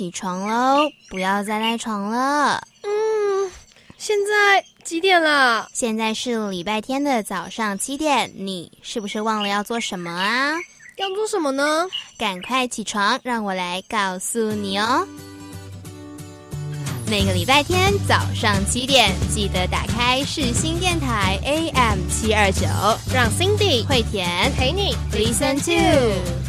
起床喽，不要再赖床了。嗯，现在几点了？现在是礼拜天的早上七点，你是不是忘了要做什么啊？要做什么呢？赶快起床，让我来告诉你哦。每个礼拜天早上七点，记得打开世新电台 AM 七二九，让 Cindy 会田陪你 Listen to。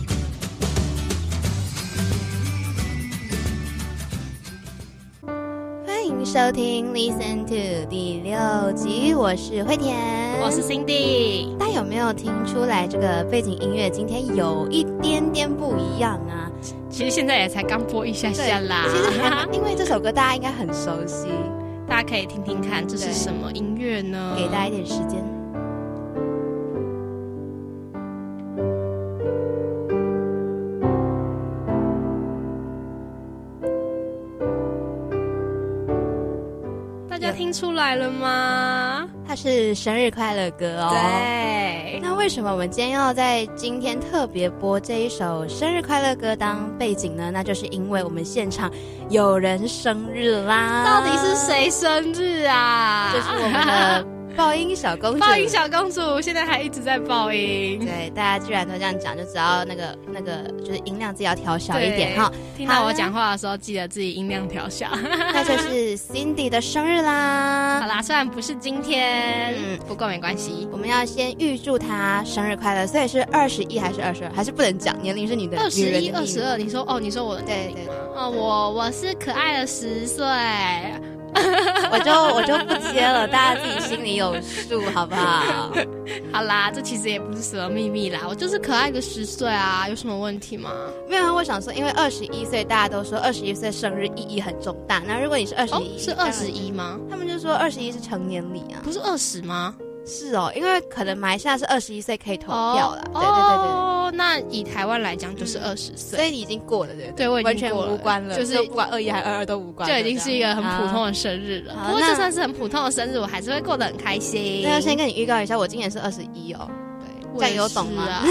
收听 Listen to 第六集，我是惠田，我是 Cindy。大家有没有听出来这个背景音乐今天有一点点不一样啊？其实现在也才刚播一下下啦。其实因为这首歌大家应该很熟悉，大家可以听听看这是什么音乐呢？给大家一点时间。听出来了吗？它是生日快乐歌哦。对。那为什么我们今天要在今天特别播这一首生日快乐歌当背景呢？那就是因为我们现场有人生日啦。到底是谁生日啊？就是我们的。爆音小公主，爆音小公主现在还一直在爆音。对，大家居然都这样讲，就只要那个那个，就是音量自己要调小一点哈。听到我讲话的时候，记得自己音量调小。那就是 Cindy 的生日啦。好啦，虽然不是今天，嗯，不过没关系。我们要先预祝她生日快乐。所以是二十一还是二十二？还是不能讲年龄是你的？二十一、二十二。你说哦，你说我的对对。哦，我我是可爱的十岁。我就我就不接了，大家自己心里有数，好不好？好啦，这其实也不是什么秘密啦，我就是可爱的十岁啊，有什么问题吗？没有，我想说，因为二十一岁，大家都说二十一岁生日意义很重大。那如果你是二十一，是二十一吗？他们就说二十一是成年礼啊，不是二十吗？是哦，因为可能马来西亚是二十一岁可以投票了，对对对对。那以台湾来讲就是二十岁，所以你已经过了，对对，我完全无关了，就是不管二一还是二二都无关，就已经是一个很普通的生日了。不过就算是很普通的生日，我还是会过得很开心。那先跟你预告一下，我今年是二十一哦，对，这样有懂吗？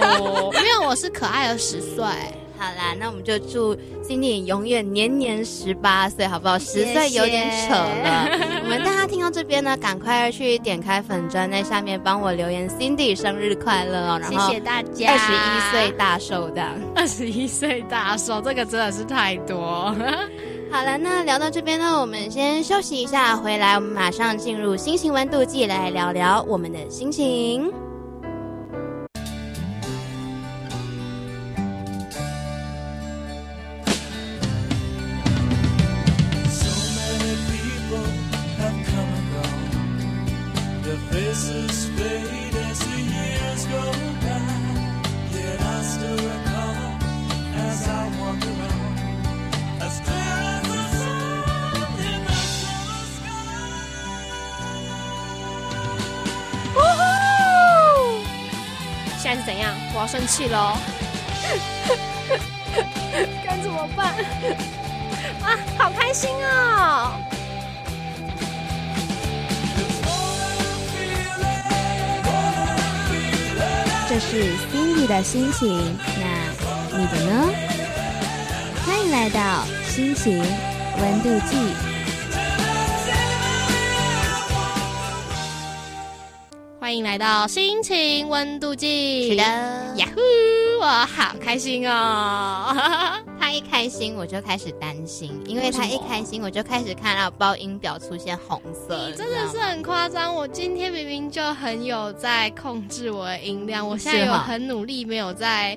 哦，因为我是可爱的十岁。好啦，那我们就祝 Cindy 永远年年十八岁，好不好？十岁有点扯了。我们大家听到这边呢，赶快去点开粉砖，在下面帮我留言 Cindy 生日快乐哦。然后谢谢大家。二十一岁大寿的，二十一岁大寿，这个真的是太多。好了，那聊到这边呢，我们先休息一下，回来我们马上进入心情温度计，来聊聊我们的心情。生气喽！该怎么办？啊，好开心哦！这是 Cindy 的心情，那你的呢？欢迎来到心情温度计。到心情温度计。是的，呀呼，我好开心哦！他一开心我就开始担心，因为他一开心我就开始看到报音表出现红色。真的是很夸张，我今天明明就很有在控制我的音量，我现在有很努力，没有在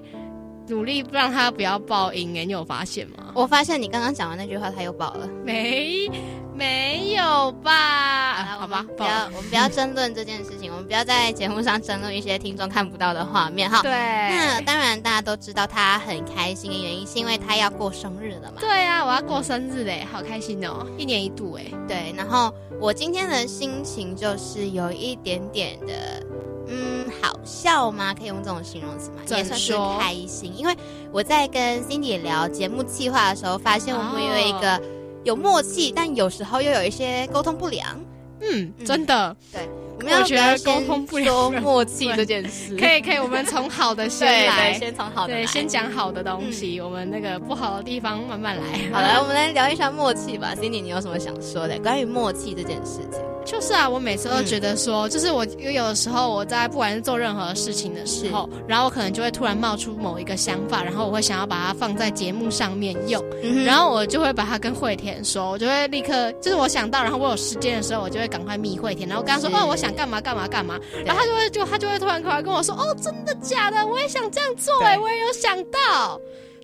努力不让他不要爆音。哎，你有发现吗？我发现你刚刚讲完那句话，他又爆了。没。没有吧？好吧，不要，我们不要争论这件事情，我们不要在节目上争论一些听众看不到的画面哈。对，那当然大家都知道他很开心的原因，是因为他要过生日了嘛。对啊，我要过生日嘞，好开心哦，一年一度哎。对，然后我今天的心情就是有一点点的，嗯，好笑吗？可以用这种形容词吗？也算是开心，因为我在跟 Cindy 聊节目计划的时候，发现我们有一个。有默契，但有时候又有一些沟通不良。嗯，真的。对，我觉得沟通不说默契这件事，可以可以，我们从好的先来，先从好的，对，先讲好的东西，我们那个不好的地方慢慢来。好了，我们来聊一下默契吧，Cindy，你有什么想说的关于默契这件事情？就是啊，我每次都觉得说，就是我有有的时候我在不管是做任何事情的时候，然后我可能就会突然冒出某一个想法，然后我会想要把它放在节目上面用，然后我就会把它跟惠田说，我就会立刻就是我想到，然后我有时间的时候，我就会赶快密惠田，然后跟他说哦，我想干嘛干嘛干嘛，然后他就会就他就会突然过来跟我说哦，真的假的？我也想这样做哎，我也有想到。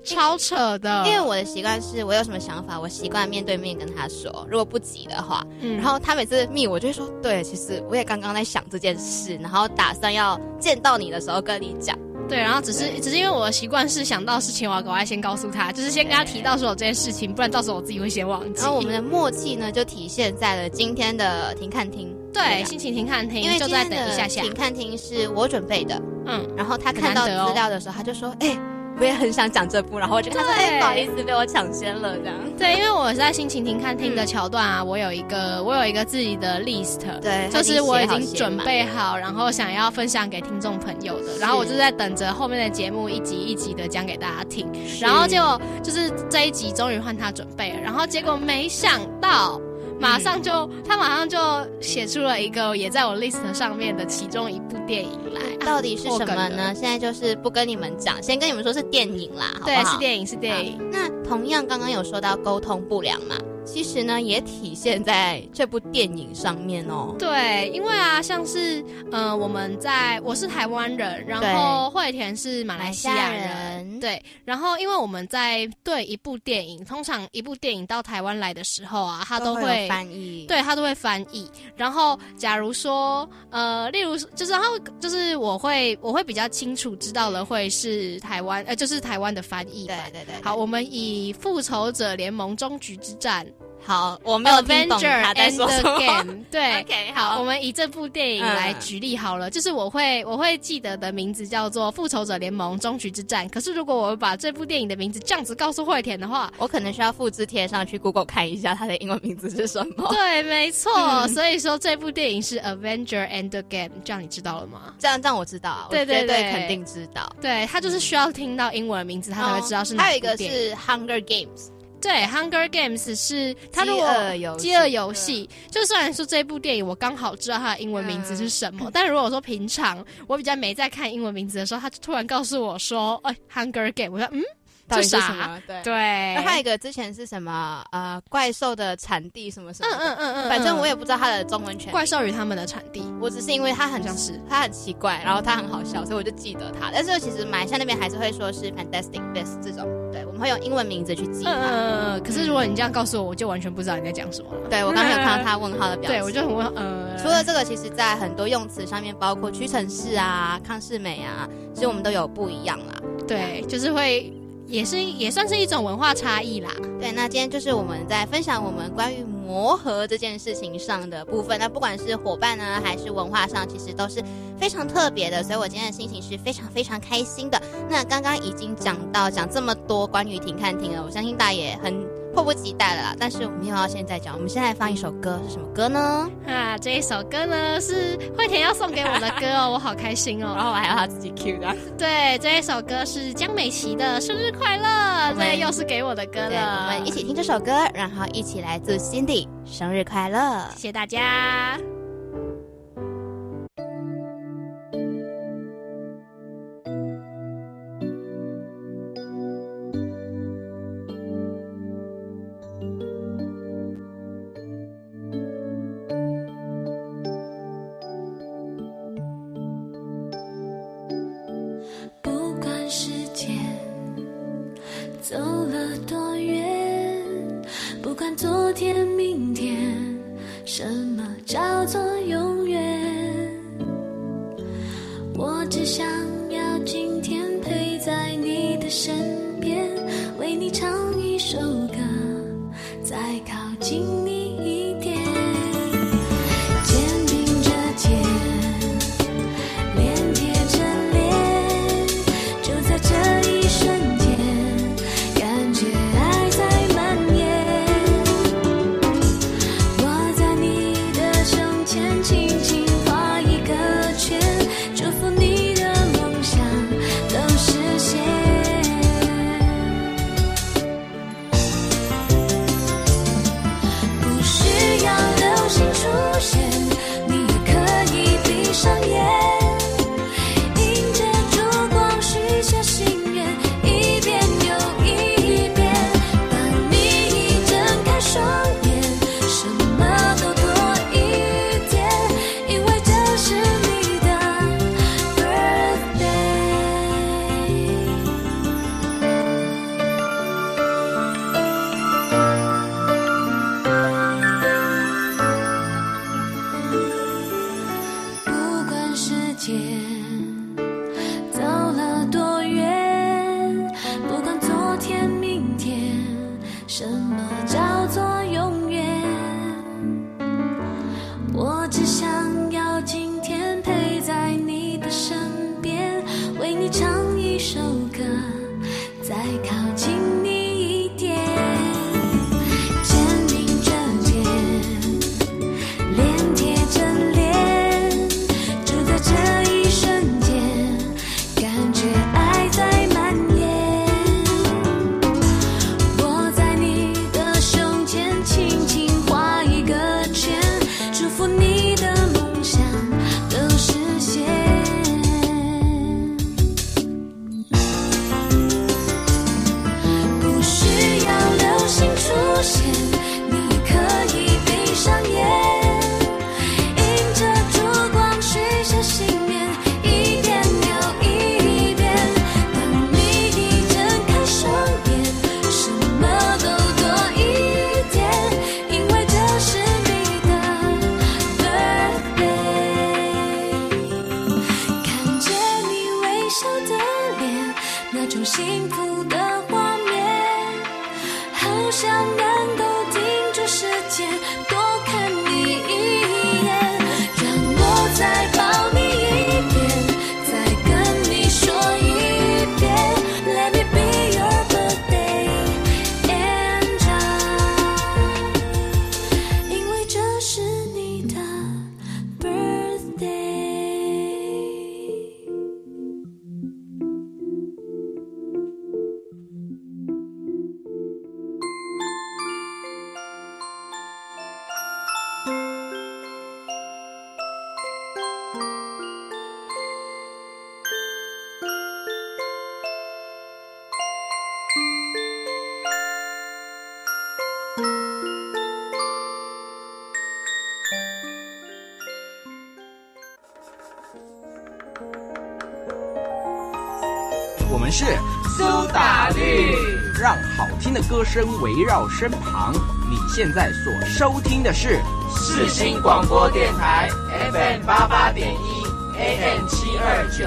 超扯的，因为我的习惯是我有什么想法，我习惯面对面跟他说，如果不急的话，嗯。然后他每次密我就会说，对，其实我也刚刚在想这件事，然后打算要见到你的时候跟你讲，对，然后只是只是因为我的习惯是想到事情我要赶快先告诉他，就是先跟他提到说有这件事情，不然到时候我自己会先忘记。然后我们的默契呢，就体现在了今天的停看厅，对，心情停看厅，因为就在等一下下。停看厅是我准备的，嗯，然后他看到资料的时候，他就说，哎。我也很想讲这部，然后我就看说，哎，不好意思，被我抢先了，这样。对，因为我是在心情听看听的桥段啊，我有一个，我有一个自己的 list，对，就是我已经准备好，然后想要分享给听众朋友的，然后我就在等着后面的节目一集一集的讲给大家听，然后结果就是这一集终于换他准备了，然后结果没想到。马上就，他马上就写出了一个也在我 list 上面的其中一部电影来，到底是什么呢？现在就是不跟你们讲，先跟你们说是电影啦，好不好？对，是电影，是电影。那同样刚刚有说到沟通不良嘛？其实呢，也体现在这部电影上面哦。对，因为啊，像是呃，我们在我是台湾人，然后惠田是马来西亚人，对。然后，因为我们在对一部电影，通常一部电影到台湾来的时候啊，他都会翻译，对他都会翻译。然后，假如说呃，例如就是，然后就是我会我会比较清楚知道了会是台湾，呃，就是台湾的翻译。对对对。好，我们以《复仇者联盟：终局之战》。好，我没有听懂他在说什么。对，OK，好，我们以这部电影来举例好了，就是我会我会记得的名字叫做《复仇者联盟：终局之战》。可是如果我把这部电影的名字这样子告诉惠田的话，我可能需要复制贴上去 Google 看一下它的英文名字是什么。对，没错。所以说这部电影是《Avenger and the Game》，这样你知道了吗？这样这样我知道，对对对，肯定知道。对他就是需要听到英文名字，他才会知道是哪还有一个是《Hunger Games》。对，《Hunger Games》是它如果饥饿游戏，就虽然说这部电影我刚好知道它的英文名字是什么，但如果说平常我比较没在看英文名字的时候，他就突然告诉我说：“哎，《Hunger Game》，我说嗯。”到底是什么？对对，还有一个之前是什么呃怪兽的产地什么什么？嗯嗯嗯嗯，反正我也不知道它的中文全。怪兽与他们的产地，我只是因为它很像是它很奇怪，然后它很好笑，所以我就记得它。但是其实马来西亚那边还是会说是 Fantastic Beasts 这种，对，我们会用英文名字去记它。嗯嗯可是如果你这样告诉我，我就完全不知道你在讲什么了。对我刚刚有看到他问号的表情，对我就很问呃。除了这个，其实在很多用词上面，包括屈臣氏啊、康士美啊，其实我们都有不一样啦。对，就是会。也是也算是一种文化差异啦。对，那今天就是我们在分享我们关于磨合这件事情上的部分。那不管是伙伴呢，还是文化上，其实都是非常特别的。所以我今天的心情是非常非常开心的。那刚刚已经讲到讲这么多关于停看停了，我相信大爷很。迫不及待了啦！但是我们又要现在讲，我们现在放一首歌是什么歌呢？啊，这一首歌呢是惠田要送给我的歌哦，我好开心哦。然后我还要他自己 Q 的。对，这一首歌是江美琪的《生日快乐》，对，又是给我的歌了。我们一起听这首歌，然后一起来祝 Cindy 生日快乐，谢谢大家。是苏打绿，让好听的歌声围绕身旁。你现在所收听的是四新广播电台 FM 八八点一 AM 七二九。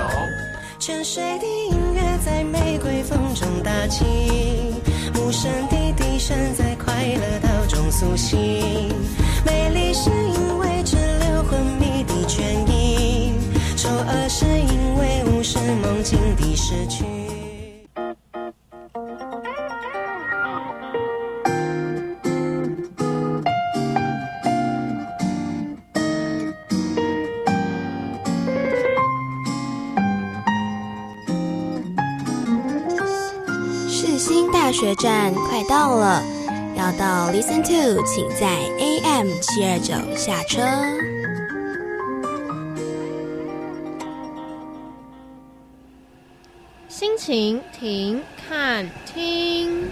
泉水的音乐在玫瑰风中打起，无声的笛声在快乐岛中苏醒。美丽是因为只留昏迷的倦意，丑恶是因为无视梦境的失去。到 Listen to，请在 AM 七二九下车。心情停看听。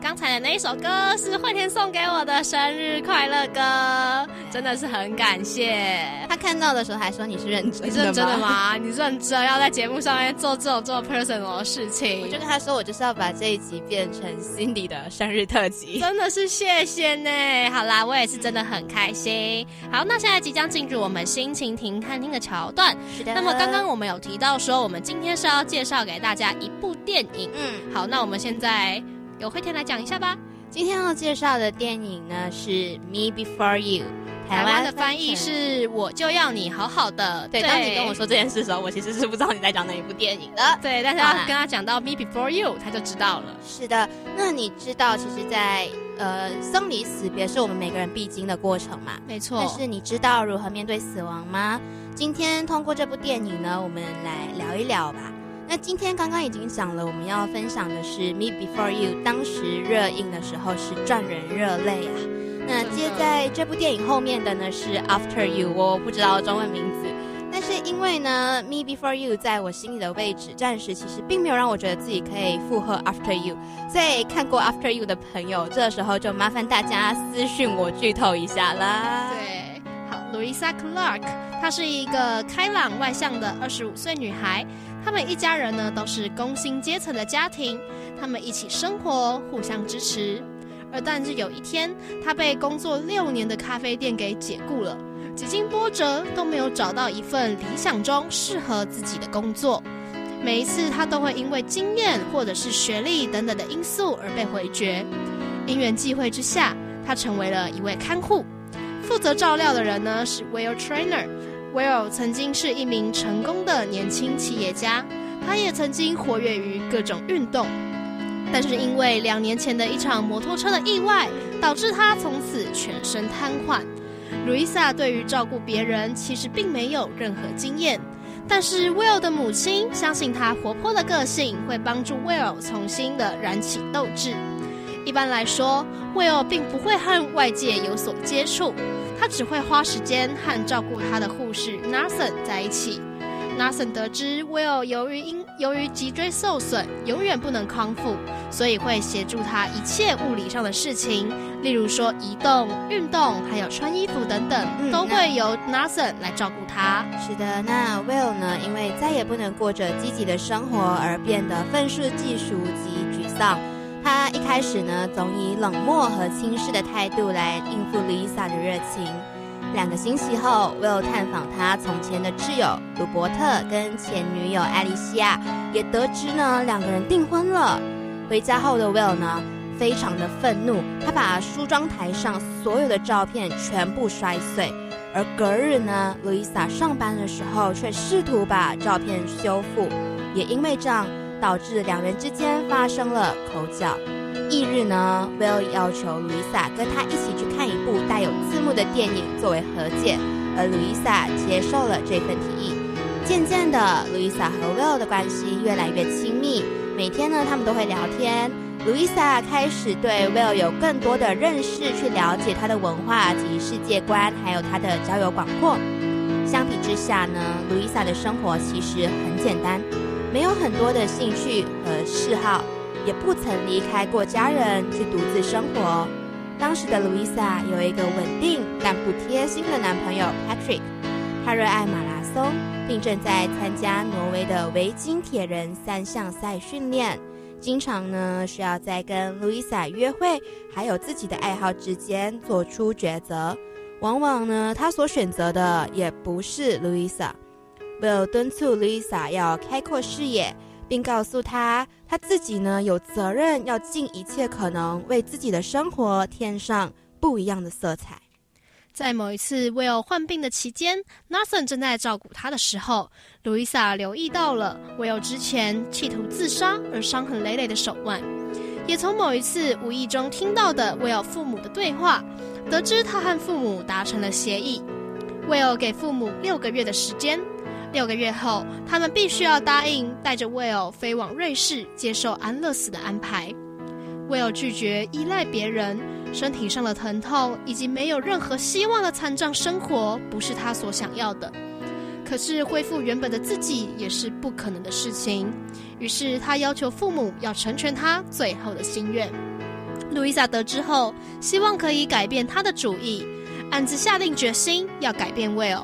刚才的那一首歌是惠田送给我的生日快乐歌，真的是很感谢。他看到的时候还说你是认真的，你认真的吗？你认真要在节目上面做这种做 personal 的事情？我就跟他说，我就是要把这一集变成 Cindy 的生日特辑。真的是谢谢呢。好啦，我也是真的很开心。好，那现在即将进入我们心情停看厅的桥段。是的。那么刚刚我们有提到说，我们今天是要介绍给大家一部电影。嗯。好，那我们现在。由惠田来讲一下吧。今天要介绍的电影呢是《Me Before You》，台湾的翻译是我就要你好好的。对，当你跟我说这件事的时候，我其实是不知道你在讲哪一部电影的。对，但是要跟他讲到《Me Before You》，他就知道了。是的，那你知道，其实，在呃，生离死别是我们每个人必经的过程嘛？没错。但是你知道如何面对死亡吗？今天通过这部电影呢，我们来聊一聊吧。那今天刚刚已经讲了，我们要分享的是《Me Before You》，当时热映的时候是赚人热泪啊。那接在这部电影后面的呢是《After You》，我不知道中文名字。但是因为呢，Me Before You 在我心里的位置，暂时其实并没有让我觉得自己可以附和 After You。所以看过 After You 的朋友，这时候就麻烦大家私讯我剧透一下啦。对，好，Louisa Clark，她是一个开朗外向的二十五岁女孩。他们一家人呢都是工薪阶层的家庭，他们一起生活，互相支持。而但是有一天，他被工作六年的咖啡店给解雇了。几经波折，都没有找到一份理想中适合自己的工作。每一次，他都会因为经验或者是学历等等的因素而被回绝。因缘际会之下，他成为了一位看护。负责照料的人呢是 Will Trainer。Will 曾经是一名成功的年轻企业家，他也曾经活跃于各种运动。但是因为两年前的一场摩托车的意外，导致他从此全身瘫痪。路易莎对于照顾别人其实并没有任何经验，但是 Will 的母亲相信他活泼的个性会帮助 Will 重新的燃起斗志。一般来说，Will 并不会和外界有所接触，他只会花时间和照顾他的护士 Nathan 在一起。Nathan 得知 Will 由于因由于脊椎受损，永远不能康复，所以会协助他一切物理上的事情，例如说移动、运动，还有穿衣服等等，都会由 Nathan 来照顾他。是的，那 Will 呢？因为再也不能过着积极的生活，而变得愤世嫉俗及沮丧。他一开始呢，总以冷漠和轻视的态度来应付 Lisa 的热情。两个星期后，Will 探访他从前的挚友鲁伯特跟前女友艾莉西亚，也得知呢两个人订婚了。回家后的 Will 呢，非常的愤怒，他把梳妆台上所有的照片全部摔碎。而隔日呢，Luisa 上班的时候却试图把照片修复，也因为这样导致两人之间发生了口角。翌日呢，Will 要求 Luisa 跟他一起去看一部带有字幕的电影作为和解，而 Luisa 接受了这份提议。渐渐的，Luisa 和 Will 的关系越来越亲密，每天呢，他们都会聊天。Luisa 开始对 Will 有更多的认识，去了解他的文化及世界观，还有他的交友广阔。相比之下呢，Luisa 的生活其实很简单，没有很多的兴趣和嗜好。也不曾离开过家人去独自生活。当时的 Louisa 有一个稳定但不贴心的男朋友 Patrick，他热爱马拉松，并正在参加挪威的维京铁人三项赛训练，经常呢需要在跟 Louisa 约会还有自己的爱好之间做出抉择。往往呢他所选择的也不是 Louisa。Will 敦促 Louisa 要开阔视野。并告诉他，他自己呢有责任要尽一切可能为自己的生活添上不一样的色彩。在某一次 Will 患病的期间，Nathan 正在照顾他的时候，Louisa 留意到了 Will 之前企图自杀而伤痕累累的手腕，也从某一次无意中听到的 Will 父母的对话，得知他和父母达成了协议，Will 给父母六个月的时间。六个月后，他们必须要答应带着 Will 飞往瑞士接受安乐死的安排。Will 拒绝依赖别人，身体上的疼痛以及没有任何希望的残障生活不是他所想要的。可是恢复原本的自己也是不可能的事情。于是他要求父母要成全他最后的心愿。路易莎得知后，希望可以改变他的主意，暗自下定决心要改变 Will。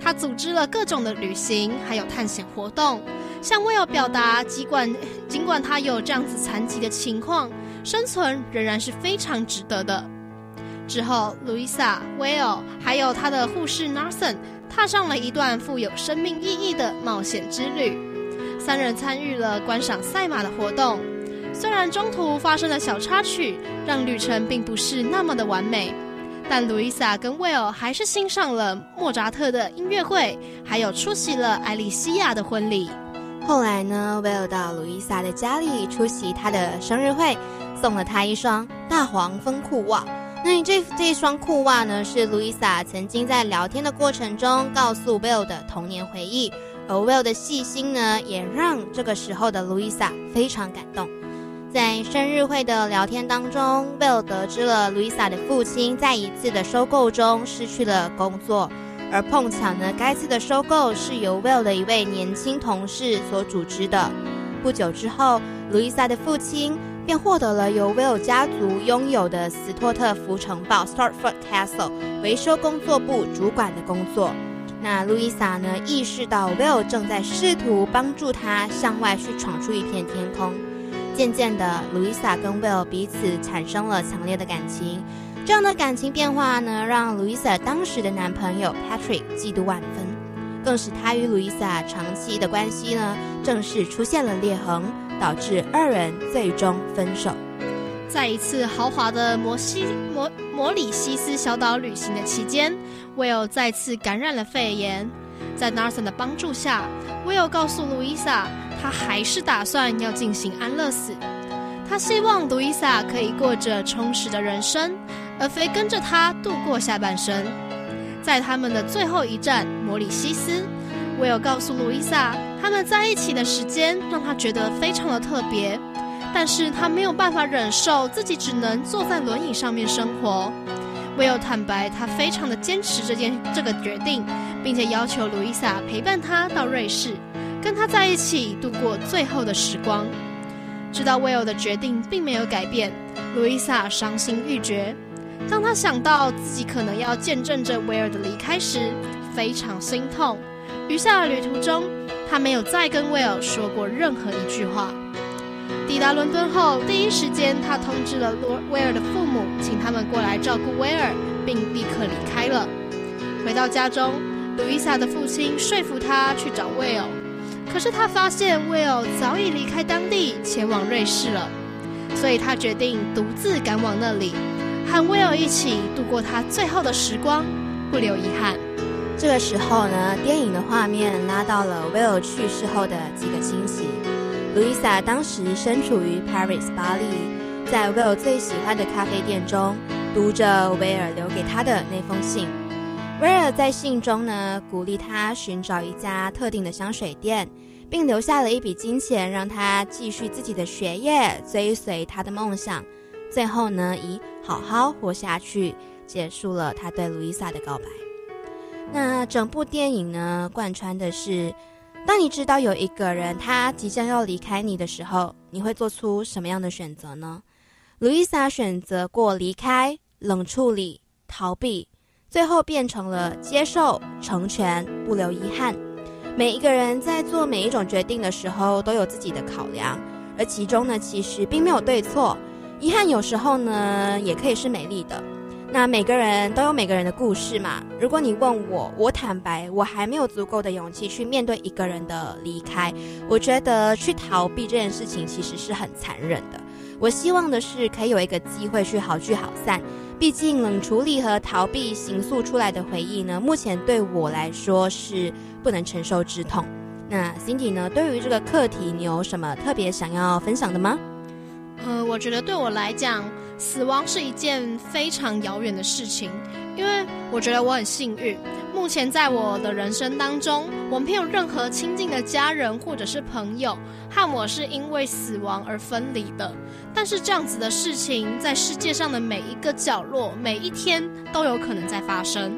他组织了各种的旅行，还有探险活动，向威尔表达，尽管尽管他有这样子残疾的情况，生存仍然是非常值得的。之后，Louisa、Will 还有他的护士 Narson 踏上了一段富有生命意义的冒险之旅。三人参与了观赏赛马的活动，虽然中途发生了小插曲，让旅程并不是那么的完美。但路易莎跟 Will 还是欣赏了莫扎特的音乐会，还有出席了艾莉西亚的婚礼。后来呢，Will 到路易莎的家里出席她的生日会，送了她一双大黄蜂裤袜。那这这一双裤袜呢，是路易莎曾经在聊天的过程中告诉 Will 的童年回忆。而 Will 的细心呢，也让这个时候的路易莎非常感动。在生日会的聊天当中，Will 得知了 Louisa 的父亲在一次的收购中失去了工作，而碰巧呢，该次的收购是由 Will 的一位年轻同事所组织的。不久之后，路易莎的父亲便获得了由 Will 家族拥有的斯托特福城堡 （Starford Castle） 维修工作部主管的工作。那路易莎呢，意识到 Will 正在试图帮助他向外去闯出一片天空。渐渐的，路易莎跟 Will 彼此产生了强烈的感情。这样的感情变化呢，让路易莎当时的男朋友 Patrick 嫉妒万分，更使他与路易莎长期的关系呢，正式出现了裂痕，导致二人最终分手。在一次豪华的摩西摩摩里西斯小岛旅行的期间，Will 再次感染了肺炎。在 Nathan 的帮助下，Will 告诉路易莎，他还是打算要进行安乐死。他希望路易莎可以过着充实的人生。而非跟着他度过下半生。在他们的最后一站摩里西斯，威尔告诉路易莎，他们在一起的时间让他觉得非常的特别，但是他没有办法忍受自己只能坐在轮椅上面生活。威尔坦白，他非常的坚持这件这个决定，并且要求路易莎陪伴他到瑞士，跟他在一起度过最后的时光。知道威尔的决定并没有改变，路易莎伤心欲绝。当他想到自己可能要见证着威尔的离开时，非常心痛。余下的旅途中，他没有再跟威尔说过任何一句话。抵达伦敦后，第一时间他通知了罗威尔的父母，请他们过来照顾威尔，并立刻离开了。回到家中，路易莎的父亲说服他去找威尔，可是他发现威尔早已离开当地，前往瑞士了，所以他决定独自赶往那里。和威尔一起度过他最后的时光，不留遗憾。这个时候呢，电影的画面拉到了威尔去世后的几个星期。路易莎当时身处于 Paris 巴黎，在威尔最喜欢的咖啡店中，读着威尔留给他的那封信。威尔在信中呢，鼓励他寻找一家特定的香水店，并留下了一笔金钱，让他继续自己的学业，追随他的梦想。最后呢，以好好活下去结束了他对路易莎的告白。那整部电影呢，贯穿的是：当你知道有一个人他即将要离开你的时候，你会做出什么样的选择呢？路易莎选择过离开、冷处理、逃避，最后变成了接受、成全、不留遗憾。每一个人在做每一种决定的时候，都有自己的考量，而其中呢，其实并没有对错。遗憾有时候呢，也可以是美丽的。那每个人都有每个人的故事嘛。如果你问我，我坦白，我还没有足够的勇气去面对一个人的离开。我觉得去逃避这件事情其实是很残忍的。我希望的是可以有一个机会去好聚好散。毕竟冷处理和逃避形塑出来的回忆呢，目前对我来说是不能承受之痛。那 Cindy 呢？对于这个课题，你有什么特别想要分享的吗？呃，我觉得对我来讲，死亡是一件非常遥远的事情，因为我觉得我很幸运，目前在我的人生当中，我没有任何亲近的家人或者是朋友和我是因为死亡而分离的。但是这样子的事情，在世界上的每一个角落，每一天都有可能在发生。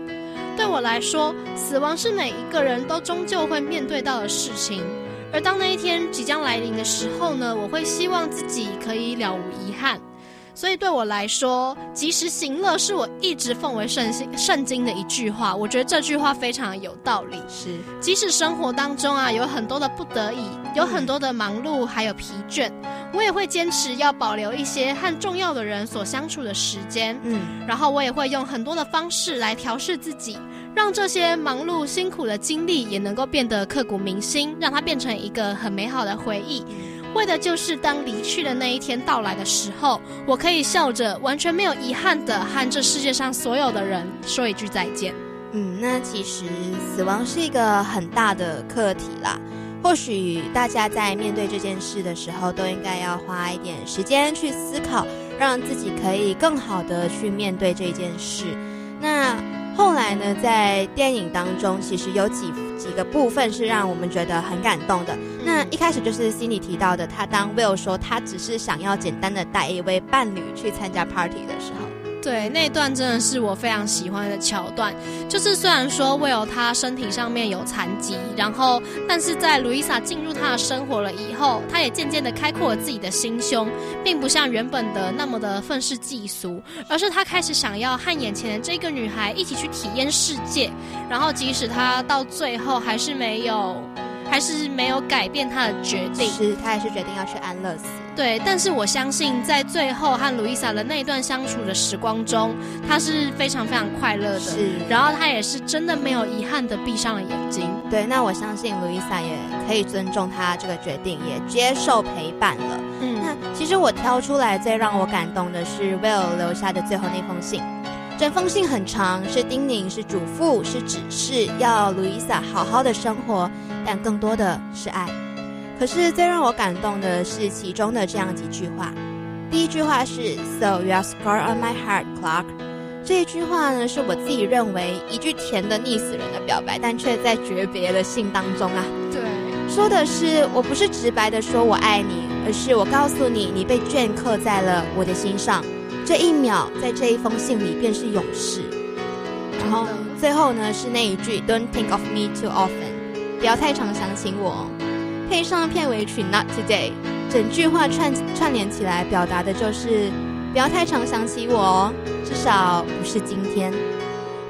对我来说，死亡是每一个人都终究会面对到的事情。而当那一天即将来临的时候呢，我会希望自己可以了无遗憾。所以对我来说，及时行乐是我一直奉为圣经圣经的一句话。我觉得这句话非常有道理。是，即使生活当中啊有很多的不得已，有很多的忙碌，还有疲倦，我也会坚持要保留一些和重要的人所相处的时间。嗯，然后我也会用很多的方式来调试自己。让这些忙碌辛苦的经历也能够变得刻骨铭心，让它变成一个很美好的回忆。为的就是当离去的那一天到来的时候，我可以笑着完全没有遗憾的和这世界上所有的人说一句再见。嗯，那其实死亡是一个很大的课题啦。或许大家在面对这件事的时候，都应该要花一点时间去思考，让自己可以更好的去面对这件事。那。后来呢，在电影当中，其实有几几个部分是让我们觉得很感动的。那一开始就是心里提到的，他当 Will 说他只是想要简单的带一位伴侣去参加 party 的时候，对，那段真的是我非常喜欢的桥段。就是虽然说 Will 他身体上面有残疾，然后但是在 Louisa 进入他的生活了以后，他也渐渐的开阔了自己的心胸，并不像原本的那么的愤世嫉俗，而是他开始想要和眼前的这个女孩一起去体验世界。然后即使他到最后还是没有，还是没有改变他的决定，是他还是决定要去安乐死。对，但是我相信，在最后和路易莎的那一段相处的时光中，他是非常非常快乐的。是，然后他也是真的没有遗憾的闭上了眼睛。对，那我相信路易莎也可以尊重他这个决定，也接受陪伴了。嗯，那其实我挑出来最让我感动的是 Will 留下的最后那封信。整封信很长，是叮咛，是嘱咐，是指示，要路易莎好好的生活，但更多的是爱。可是最让我感动的是其中的这样几句话。第一句话是 “So you are scar on my heart, Clark”。这一句话呢，是我自己认为一句甜的腻死人的表白，但却在诀别的信当中啊。对，说的是我不是直白的说我爱你，而是我告诉你，你被镌刻在了我的心上。这一秒，在这一封信里便是永世。然后最后呢，是那一句 “Don't think of me too often”，不要太常想起我。配上片尾曲《Not Today》，整句话串串联起来，表达的就是不要太常想起我，至少不是今天。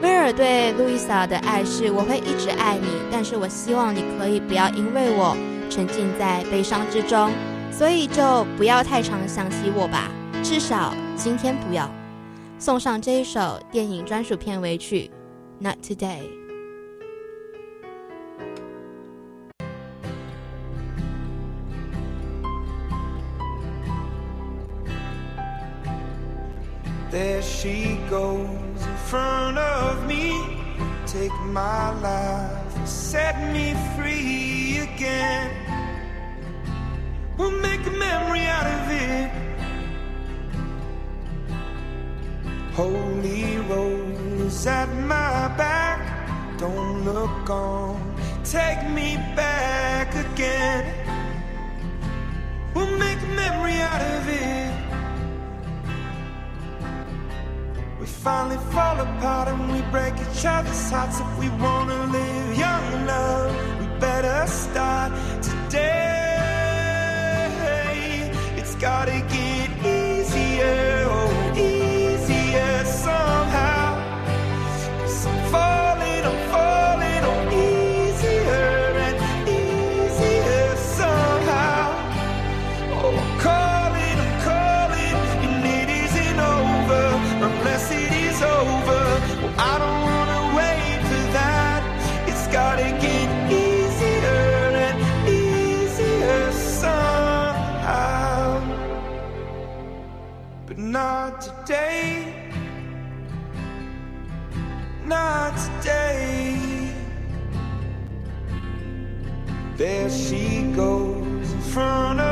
威尔对路易莎的爱是我会一直爱你，但是我希望你可以不要因为我沉浸在悲伤之中，所以就不要太常想起我吧，至少今天不要。送上这一首电影专属片尾曲《Not Today》。There she goes in front of me. Take my life, set me free again. We'll make a memory out of it. Holy rose at my back. Don't look on, take me back again. We'll make a memory out of it. Finally fall apart and we break each other's hearts. If we wanna live young love, we better start today. It's gotta get There she goes in front of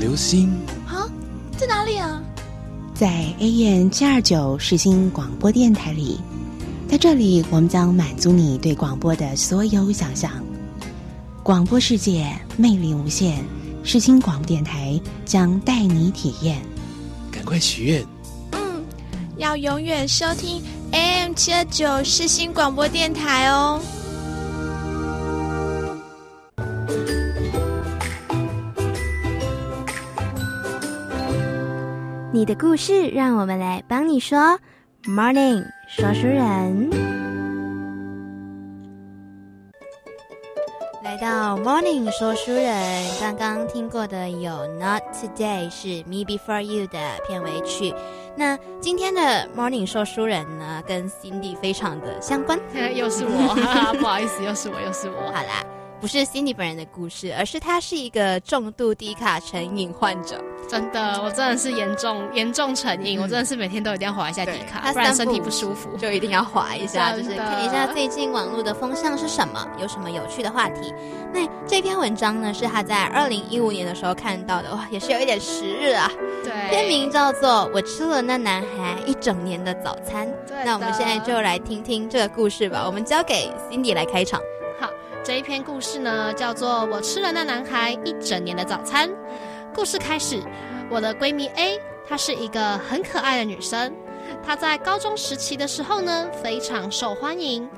流星啊，在哪里啊？在 AM 七二九世新广播电台里，在这里我们将满足你对广播的所有想象。广播世界魅力无限，世新广播电台将带你体验。赶快许愿！嗯，要永远收听 AM 七二九世新广播电台哦。你的故事，让我们来帮你说。Morning，说书人，来到 Morning 说书人，刚刚听过的有 Not Today 是 Me Before You 的片尾曲。那今天的 Morning 说书人呢，跟 Cindy 非常的相关。又是我，不好意思，又是我，又是我。好啦。不是 Cindy 本人的故事，而是他是一个重度低卡成瘾患者。真的，我真的是严重严重成瘾，我真的是每天都一定要划一下低卡，不然身体不舒服，就一定要划一下，就是看一下最近网络的风向是什么，有什么有趣的话题。那这篇文章呢，是他在二零一五年的时候看到的，哇，也是有一点时日啊。对，片名叫做《我吃了那男孩一整年的早餐》。那我们现在就来听听这个故事吧。我们交给 Cindy 来开场。这一篇故事呢，叫做《我吃了那男孩一整年的早餐》。故事开始，我的闺蜜 A，她是一个很可爱的女生。她在高中时期的时候呢，非常受欢迎。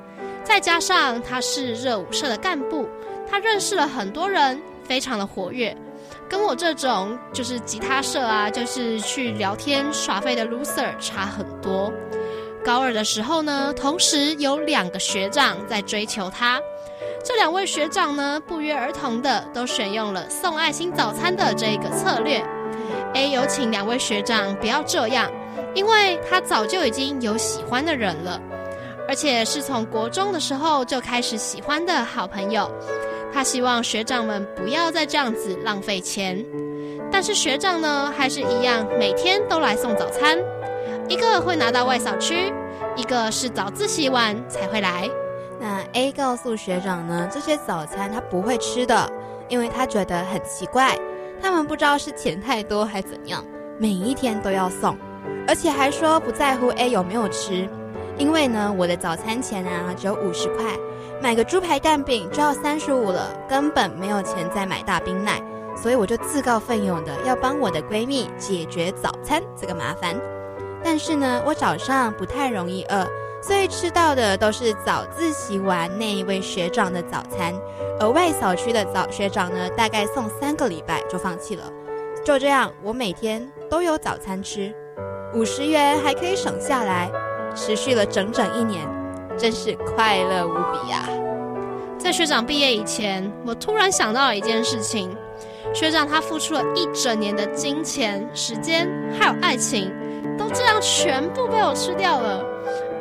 再加上她是热舞社的干部，她认识了很多人，非常的活跃。跟我这种就是吉他社啊，就是去聊天耍废的 loser 差很多。高二的时候呢，同时有两个学长在追求她。这两位学长呢，不约而同的都选用了送爱心早餐的这一个策略。A 有请两位学长不要这样，因为他早就已经有喜欢的人了，而且是从国中的时候就开始喜欢的好朋友。他希望学长们不要再这样子浪费钱，但是学长呢，还是一样每天都来送早餐，一个会拿到外扫区，一个是早自习完才会来。那 A 告诉学长呢，这些早餐他不会吃的，因为他觉得很奇怪，他们不知道是钱太多还怎样，每一天都要送，而且还说不在乎 A 有没有吃，因为呢，我的早餐钱啊只有五十块，买个猪排蛋饼就要三十五了，根本没有钱再买大冰奶，所以我就自告奋勇的要帮我的闺蜜解决早餐这个麻烦，但是呢，我早上不太容易饿。所以吃到的都是早自习完那一位学长的早餐，而外小区的早学长呢，大概送三个礼拜就放弃了。就这样，我每天都有早餐吃，五十元还可以省下来，持续了整整一年，真是快乐无比呀！在学长毕业以前，我突然想到了一件事情：学长他付出了一整年的金钱、时间还有爱情，都这样全部被我吃掉了。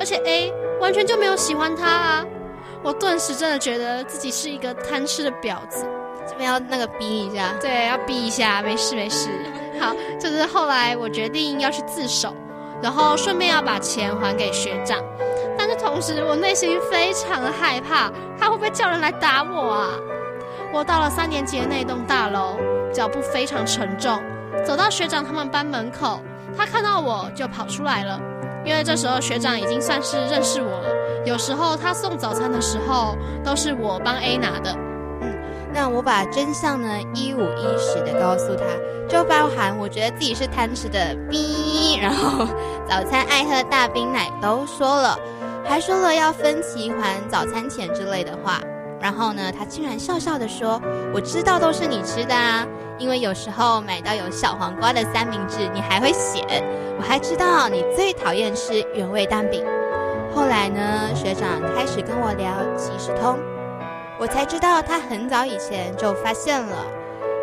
而且 A 完全就没有喜欢他啊！我顿时真的觉得自己是一个贪吃的婊子。这边要那个逼一下，对，要逼一下，没事没事。好，就是后来我决定要去自首，然后顺便要把钱还给学长。但是同时，我内心非常的害怕，他会不会叫人来打我啊？我到了三年级的那栋大楼，脚步非常沉重，走到学长他们班门口，他看到我就跑出来了。因为这时候学长已经算是认识我了，有时候他送早餐的时候都是我帮 A 拿的。嗯，那我把真相呢一五一十的告诉他，就包含我觉得自己是贪吃的 B，然后早餐爱喝大冰奶都说了，还说了要分期还早餐钱之类的话。然后呢，他竟然笑笑的说：“我知道都是你吃的啊。”因为有时候买到有小黄瓜的三明治，你还会写。我还知道你最讨厌吃原味蛋饼。后来呢，学长开始跟我聊即时通，我才知道他很早以前就发现了。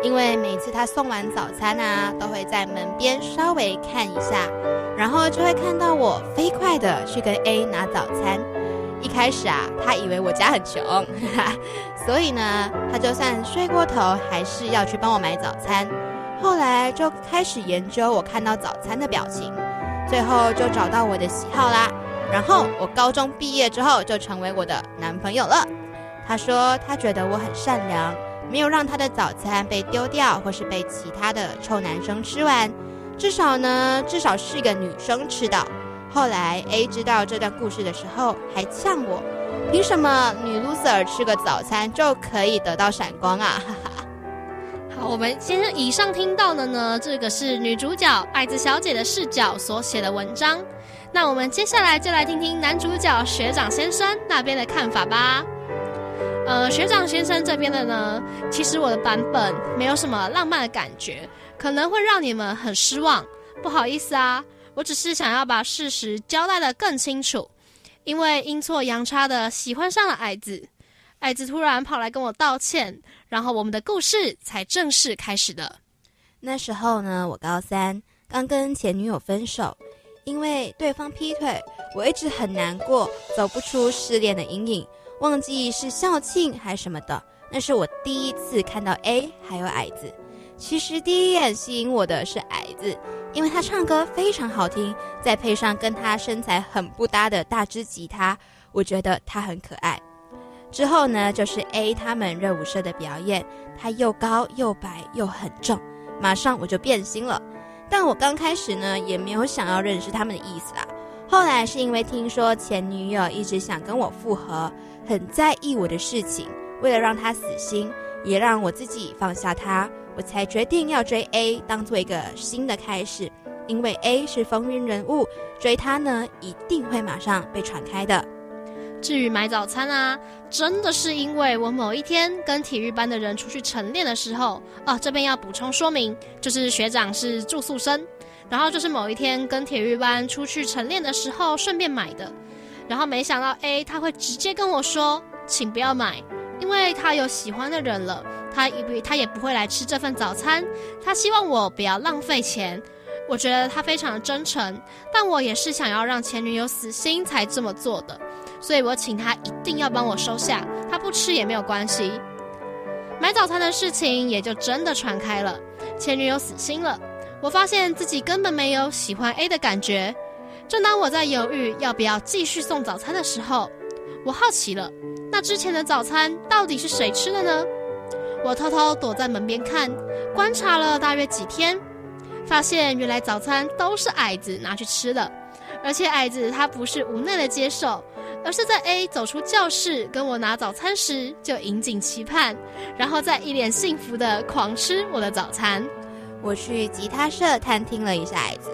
因为每次他送完早餐啊，都会在门边稍微看一下，然后就会看到我飞快的去跟 A 拿早餐。一开始啊，他以为我家很穷，所以呢，他就算睡过头，还是要去帮我买早餐。后来就开始研究我看到早餐的表情，最后就找到我的喜好啦。然后我高中毕业之后就成为我的男朋友了。他说他觉得我很善良，没有让他的早餐被丢掉，或是被其他的臭男生吃完。至少呢，至少是一个女生吃的。后来 A 知道这段故事的时候，还呛我：凭什么女 loser 吃个早餐就可以得到闪光啊？哈哈。好，我们先生以上听到的呢，这个是女主角艾子小姐的视角所写的文章。那我们接下来就来听听男主角学长先生那边的看法吧。呃，学长先生这边的呢，其实我的版本没有什么浪漫的感觉，可能会让你们很失望，不好意思啊。我只是想要把事实交代的更清楚，因为阴错阳差的喜欢上了矮子。矮子突然跑来跟我道歉，然后我们的故事才正式开始的。那时候呢，我高三，刚跟前女友分手，因为对方劈腿，我一直很难过，走不出失恋的阴影，忘记是校庆还是什么的。那是我第一次看到 A 还有矮子。其实第一眼吸引我的是矮子，因为他唱歌非常好听，再配上跟他身材很不搭的大支吉他，我觉得他很可爱。之后呢，就是 A 他们热舞社的表演，他又高又白又很重，马上我就变心了。但我刚开始呢，也没有想要认识他们的意思啦。后来是因为听说前女友一直想跟我复合，很在意我的事情，为了让他死心，也让我自己放下他，我才决定要追 A，当做一个新的开始。因为 A 是风云人物，追他呢，一定会马上被传开的。至于买早餐啊，真的是因为我某一天跟体育班的人出去晨练的时候，哦，这边要补充说明，就是学长是住宿生，然后就是某一天跟体育班出去晨练的时候顺便买的，然后没想到 A 他会直接跟我说，请不要买，因为他有喜欢的人了，他也他也不会来吃这份早餐，他希望我不要浪费钱。我觉得他非常的真诚，但我也是想要让前女友死心才这么做的。所以我请他一定要帮我收下，他不吃也没有关系。买早餐的事情也就真的传开了，前女友死心了。我发现自己根本没有喜欢 A 的感觉。正当我在犹豫要不要继续送早餐的时候，我好奇了，那之前的早餐到底是谁吃的呢？我偷偷躲在门边看，观察了大约几天，发现原来早餐都是矮子拿去吃的，而且矮子他不是无奈的接受。而是在 A 走出教室跟我拿早餐时，就引颈期盼，然后再一脸幸福的狂吃我的早餐。我去吉他社探听了一下矮子，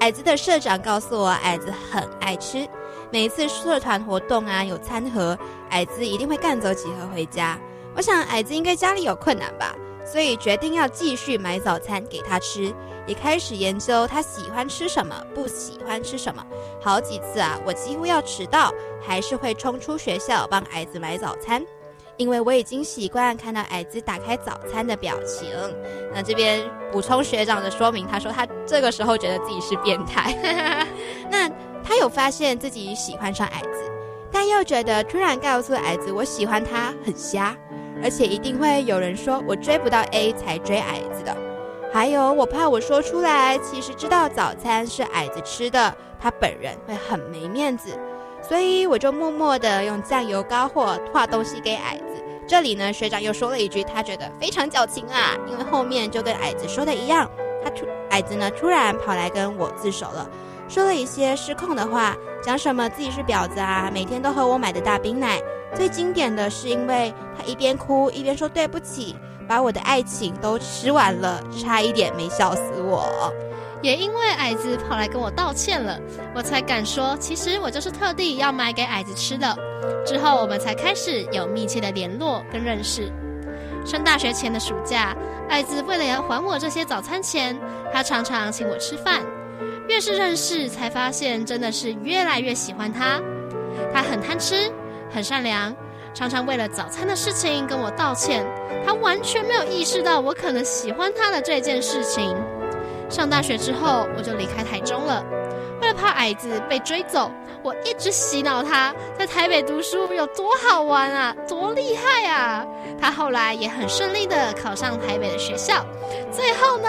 矮子的社长告诉我，矮子很爱吃，每一次社团活动啊有餐盒，矮子一定会干走几盒回家。我想矮子应该家里有困难吧，所以决定要继续买早餐给他吃。也开始研究他喜欢吃什么，不喜欢吃什么。好几次啊，我几乎要迟到，还是会冲出学校帮矮子买早餐，因为我已经习惯看到矮子打开早餐的表情。那这边补充学长的说明，他说他这个时候觉得自己是变态。那他有发现自己喜欢上矮子，但又觉得突然告诉矮子我喜欢他很瞎，而且一定会有人说我追不到 A 才追矮子的。还有，我怕我说出来，其实知道早餐是矮子吃的，他本人会很没面子，所以我就默默的用酱油膏或画东西给矮子。这里呢，学长又说了一句，他觉得非常矫情啊，因为后面就跟矮子说的一样，他突矮子呢突然跑来跟我自首了，说了一些失控的话，讲什么自己是婊子啊，每天都喝我买的大冰奶。最经典的是，因为他一边哭一边说对不起。把我的爱情都吃完了，差一点没笑死我。也因为矮子跑来跟我道歉了，我才敢说，其实我就是特地要买给矮子吃的。之后我们才开始有密切的联络跟认识。上大学前的暑假，矮子为了要还我这些早餐钱，他常常请我吃饭。越是认识，才发现真的是越来越喜欢他。他很贪吃，很善良。常常为了早餐的事情跟我道歉，他完全没有意识到我可能喜欢他的这件事情。上大学之后，我就离开台中了。为了怕矮子被追走，我一直洗脑他在台北读书有多好玩啊，多厉害啊！他后来也很顺利的考上台北的学校，最后呢，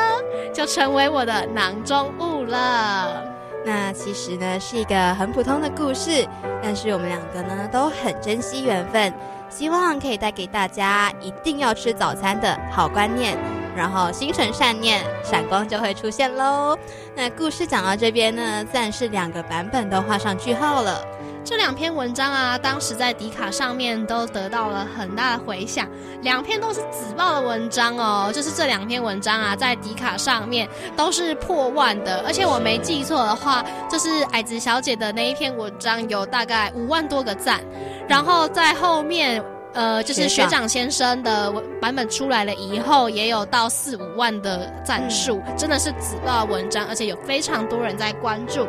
就成为我的囊中物了。那其实呢，是一个很普通的故事，但是我们两个呢，都很珍惜缘分，希望可以带给大家一定要吃早餐的好观念。然后心存善念，闪光就会出现喽。那故事讲到这边呢，自然是两个版本都画上句号了。这两篇文章啊，当时在迪卡上面都得到了很大的回响，两篇都是紫报的文章哦。就是这两篇文章啊，在迪卡上面都是破万的，而且我没记错的话，就是矮子小姐的那一篇文章有大概五万多个赞，然后在后面。呃，就是学长先生的版本出来了以后，也有到四五万的赞数，真的是紫爆文章，而且有非常多人在关注。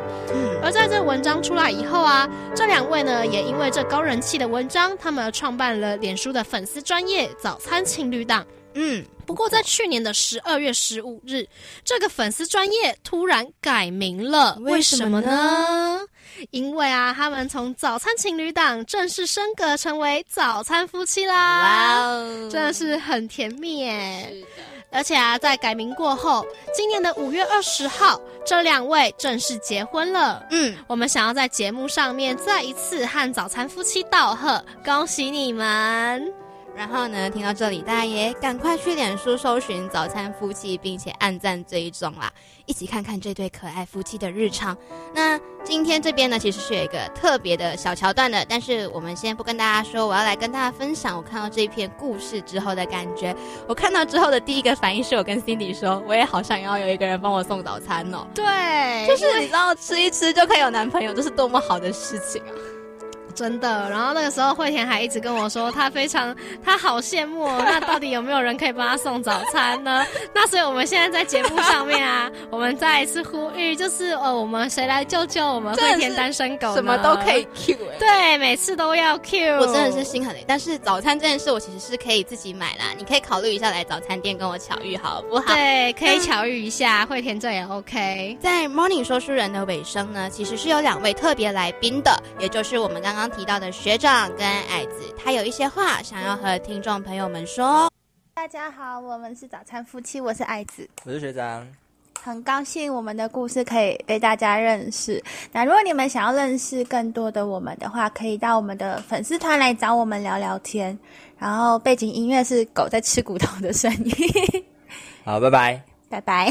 而在这文章出来以后啊，这两位呢，也因为这高人气的文章，他们创办了脸书的粉丝专业早餐情侣档。嗯，不过在去年的十二月十五日，这个粉丝专业突然改名了，为什么呢？因为啊，他们从早餐情侣档正式升格成为早餐夫妻啦！哇哦，真的是很甜蜜耶！而且啊，在改名过后，今年的五月二十号，这两位正式结婚了。嗯，我们想要在节目上面再一次和早餐夫妻道贺，恭喜你们！然后呢，听到这里，大家也赶快去脸书搜寻“早餐夫妻”，并且按赞追踪啦，一起看看这对可爱夫妻的日常。那今天这边呢，其实是有一个特别的小桥段的，但是我们先不跟大家说，我要来跟大家分享我看到这篇故事之后的感觉。我看到之后的第一个反应是我跟 Cindy 说，我也好想要有一个人帮我送早餐哦。对，就是你知道，吃一吃就可以有男朋友，这是多么好的事情啊！真的，然后那个时候惠田还一直跟我说，他非常他好羡慕。那到底有没有人可以帮他送早餐呢？那所以我们现在在节目上面啊，我们再一次呼吁，就是呃，我们谁来救救我们惠田单身狗？什么都可以 Q 哎，对，每次都要 Q。我真的是心很累，但是早餐这件事我其实是可以自己买啦。你可以考虑一下来早餐店跟我巧遇好不好？对，可以巧遇一下，惠田这也 OK。在 Morning 说书人的尾声呢，其实是有两位特别来宾的，也就是我们刚刚。提到的学长跟矮子，他有一些话想要和听众朋友们说。大家好，我们是早餐夫妻，我是矮子，我是学长，很高兴我们的故事可以被大家认识。那如果你们想要认识更多的我们的话，可以到我们的粉丝团来找我们聊聊天。然后背景音乐是狗在吃骨头的声音。好，拜拜，拜拜。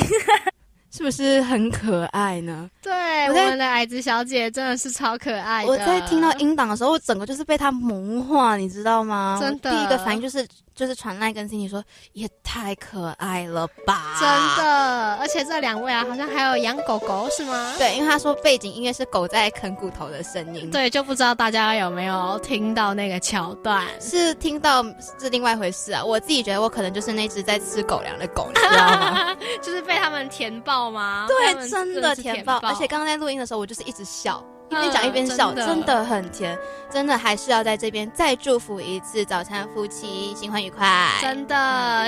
是不是很可爱呢？对，我们的矮子小姐真的是超可爱的。我在听到音档的时候，我整个就是被她萌化，你知道吗？真的，第一个反应就是。就是传来跟心 y 说，也太可爱了吧！真的，而且这两位啊，好像还有养狗狗是吗？对，因为他说背景音乐是狗在啃骨头的声音。对，就不知道大家有没有听到那个桥段？是听到是另外一回事啊！我自己觉得我可能就是那只在吃狗粮的狗，你知道吗？就是被他们填爆吗？对，真的填爆！而且刚刚在录音的时候，我就是一直笑。一边讲一边笑，真的很甜，真的还是要在这边再祝福一次早餐夫妻新婚愉快。真的，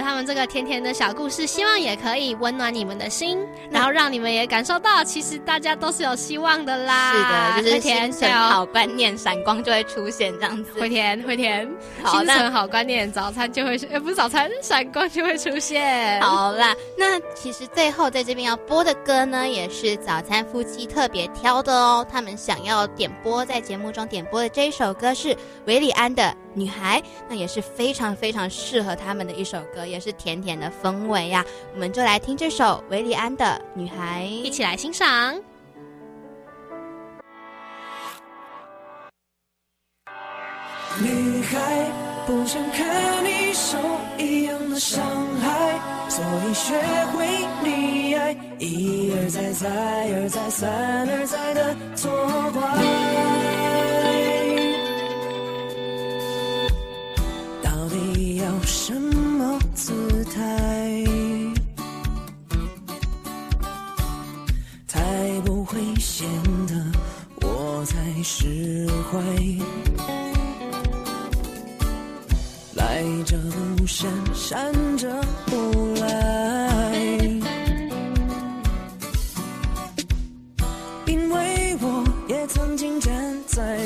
他们这个甜甜的小故事，希望也可以温暖你们的心，然后让你们也感受到，其实大家都是有希望的啦。是的，就是心存好观念，闪光就会出现这样子。会甜会甜，心存好观念，早餐就会，呃，不是早餐，闪光就会出现。好啦，那其实最后在这边要播的歌呢，也是早餐夫妻特别挑的哦，他们想。想要点播在节目中点播的这一首歌是韦礼安的《女孩》，那也是非常非常适合他们的一首歌，也是甜甜的氛围呀。我们就来听这首韦礼安的《女孩》，一起来欣赏。女孩，不想看你受一样的伤害，所以学会溺爱，一而再，再而再，三而再的错怪。到底要什么姿态，才不会显得我在释怀？随着无声闪着无来。因为我也曾经站在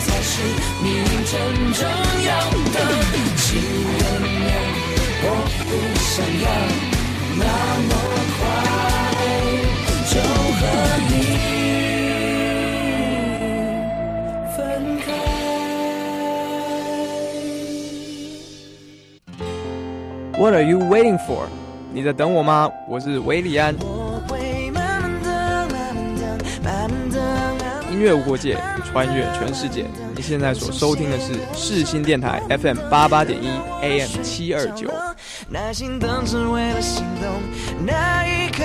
才是你真正要的？请原谅，我不想要那么快就和你分开。What are you waiting for？你在等我吗？我是维里安。慢慢音乐无国界，穿越全世界。你现在所收听的是世新电台 FM 八八点一 AM 七二九。耐心等，只为了心动那一刻。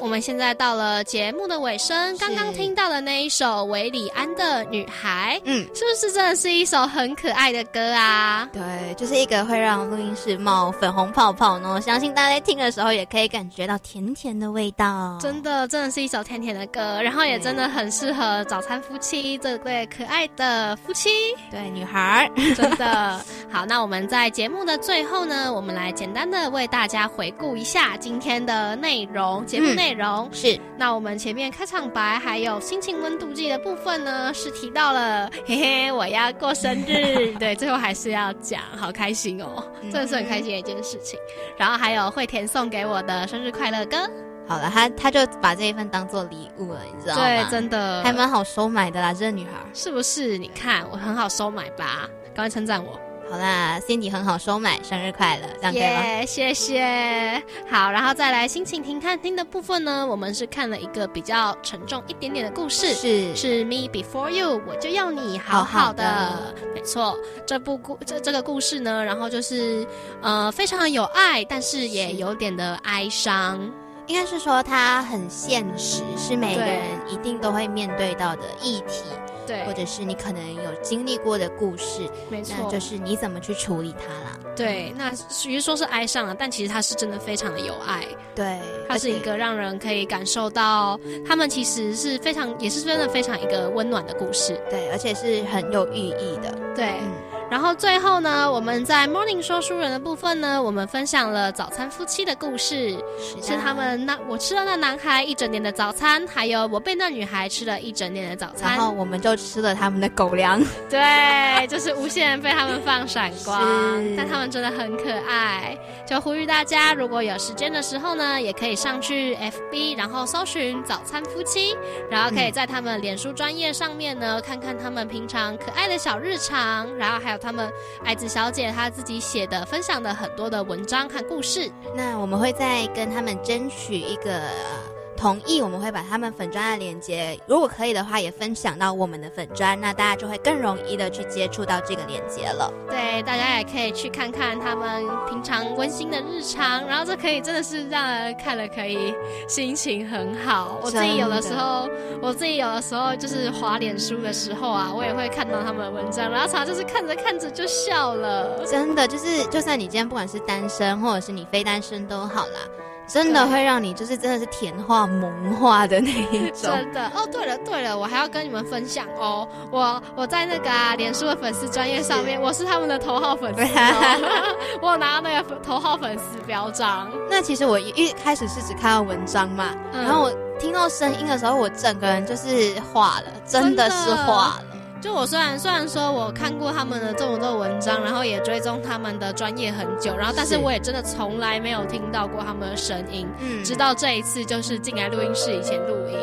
我们现在到了节目的尾声，刚刚听到的那一首韦礼安的《女孩》，嗯，是不是真的是一首很可爱的歌啊？对，就是一个会让录音室冒粉红泡泡呢。相信大家在听的时候也可以感觉到甜甜的味道。真的，真的是一首甜甜的歌，然后也真的很适合早餐夫妻这对可爱的夫妻。对，女孩真的 好。那我们在节目的最后呢，我们来简单的为大家回顾一下今天的内容，节目内容、嗯、是。那我们前面开场白还有心情温度计的部分呢，是提到了 嘿嘿，我要过生日，对，最后还是要讲，好开心哦，真的是很开心的一件事情。然后还有惠田送给我的生日快乐歌。好了，他他就把这一份当做礼物了，你知道吗？对，真的还蛮好收买的啦，这个女孩是不是？你看我很好收买吧，赶快称赞我。好啦，Cindy 很好收买，生日快乐，这样可以吗？Yeah, 谢谢。好，然后再来心情停看听的部分呢，我们是看了一个比较沉重一点点的故事，是是 Me Before You，我就要你好好的。好好的没错，这部故这这个故事呢，然后就是呃非常的有爱，但是也有点的哀伤。应该是说它很现实，是每个人一定都会面对到的议题。对，或者是你可能有经历过的故事，没错，那就是你怎么去处理它啦。对，那属于说是哀伤了，但其实他是真的非常的有爱。对，他是一个让人可以感受到他们其实是非常，也是真的非常一个温暖的故事。对，而且是很有寓意的。对。嗯然后最后呢，我们在 Morning 说书人的部分呢，我们分享了早餐夫妻的故事，是他们那我吃了那男孩一整年的早餐，还有我被那女孩吃了一整年的早餐，然后我们就吃了他们的狗粮，对，就是无限被他们放闪光，但他们真的很可爱，就呼吁大家如果有时间的时候呢，也可以上去 FB，然后搜寻早餐夫妻，然后可以在他们脸书专业上面呢，看看他们平常可爱的小日常，然后还有他们爱子小姐她自己写的、分享的很多的文章和故事。那我们会再跟他们争取一个。同意，我们会把他们粉砖的链接，如果可以的话，也分享到我们的粉砖，那大家就会更容易的去接触到这个链接了。对，大家也可以去看看他们平常温馨的日常，然后这可以真的是让人看了可以心情很好。我自己有的时候，我自己有的时候就是滑脸书的时候啊，我也会看到他们的文章，然后常常就是看着看着就笑了。真的，就是就算你今天不管是单身，或者是你非单身都好啦。真的会让你就是真的是甜化萌化的那一种。真的哦，对了对了，我还要跟你们分享哦，我我在那个啊脸书的粉丝专业上面，我是他们的头号粉丝，我拿到那个头号粉丝标章。那其实我一开始是只看到文章嘛，然后我听到声音的时候，我整个人就是化了，真的是化了。就我虽然虽然说我看过他们的这么多文章，然后也追踪他们的专业很久，然后但是我也真的从来没有听到过他们的声音，嗯，直到这一次就是进来录音室以前录音。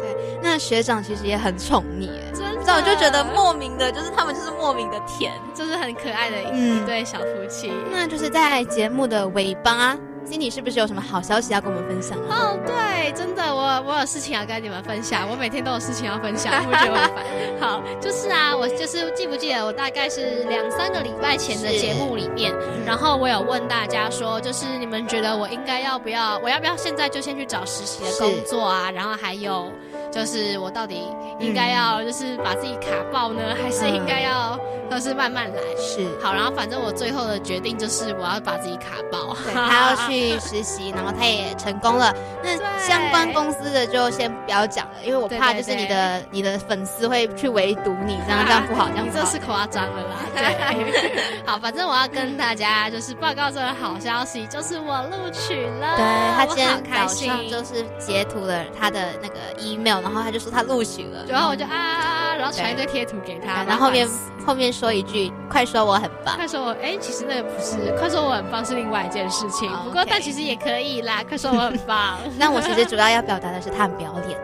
对，那学长其实也很宠你，真的，我就觉得莫名的，就是他们就是莫名的甜，就是很可爱的一对小夫妻。那就是在节目的尾巴。心里是不是有什么好消息要跟我们分享啊？哦，对，真的，我我有事情要跟你们分享，我每天都有事情要分享，不觉得我烦？好，就是啊，我就是记不记得我大概是两三个礼拜前的节目里面，然后我有问大家说，就是你们觉得我应该要不要，我要不要现在就先去找实习的工作啊？然后还有。就是我到底应该要就是把自己卡爆呢，还是应该要就是慢慢来？是好，然后反正我最后的决定就是我要把自己卡爆。他要去 实习，然后他也成功了。那相关公司的就先不要讲了，因为我怕就是你的你的粉丝会去围堵你，这样这样不好，这样 这是夸张了啦。对，好，反正我要跟大家就是报告这个好消息，就是我录取了。对他今天早上就是截图了他的那个 email。然后他就说他录取了，然后我就啊，然后传一堆贴图给他，然后后面后面说一句，快说我很棒，快说我哎，其实那个不是，快说我很棒是另外一件事情，不过但其实也可以啦，快说我很棒。那我其实主要要表达的是他很不要脸。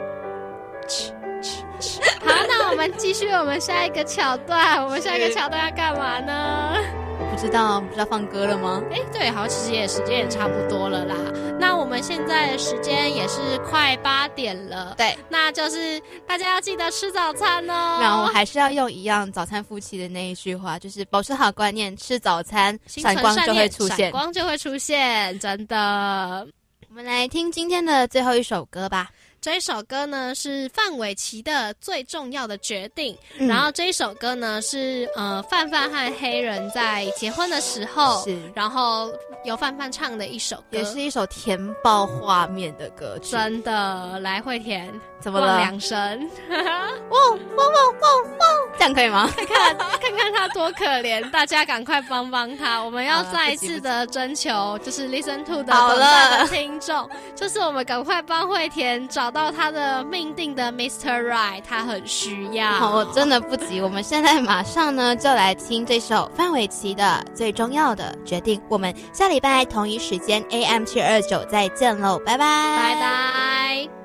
好，那我们继续我们下一个桥段，我们下一个桥段要干嘛呢？不知道不知道放歌了吗？哎，对，好，其实也时间也差不多了啦。那我们现在时间也是快八点了，对，那就是大家要记得吃早餐哦。那我还是要用一样早餐夫妻的那一句话，就是保持好观念，吃早餐，闪光就会出现，闪光就会出现，真的。我们来听今天的最后一首歌吧。这一首歌呢是范玮琪的最重要的决定，然后这一首歌呢是呃范范和黑人在结婚的时候，是然后由范范唱的一首歌，也是一首甜爆画面的歌曲。真的，来惠田。怎么了？两声，汪汪汪汪汪，这样可以吗？看看看看他多可怜，大家赶快帮帮他！我们要再一次的征求，就是 Listen to 的的听众，就是我们赶快帮惠田找到他的命定的 Mr. Right，他很需要。好，真的不急，我们现在马上呢就来听这首范玮琪的最重要的决定。我们下礼拜同一时间 AM 七二九再见喽，拜拜，拜拜。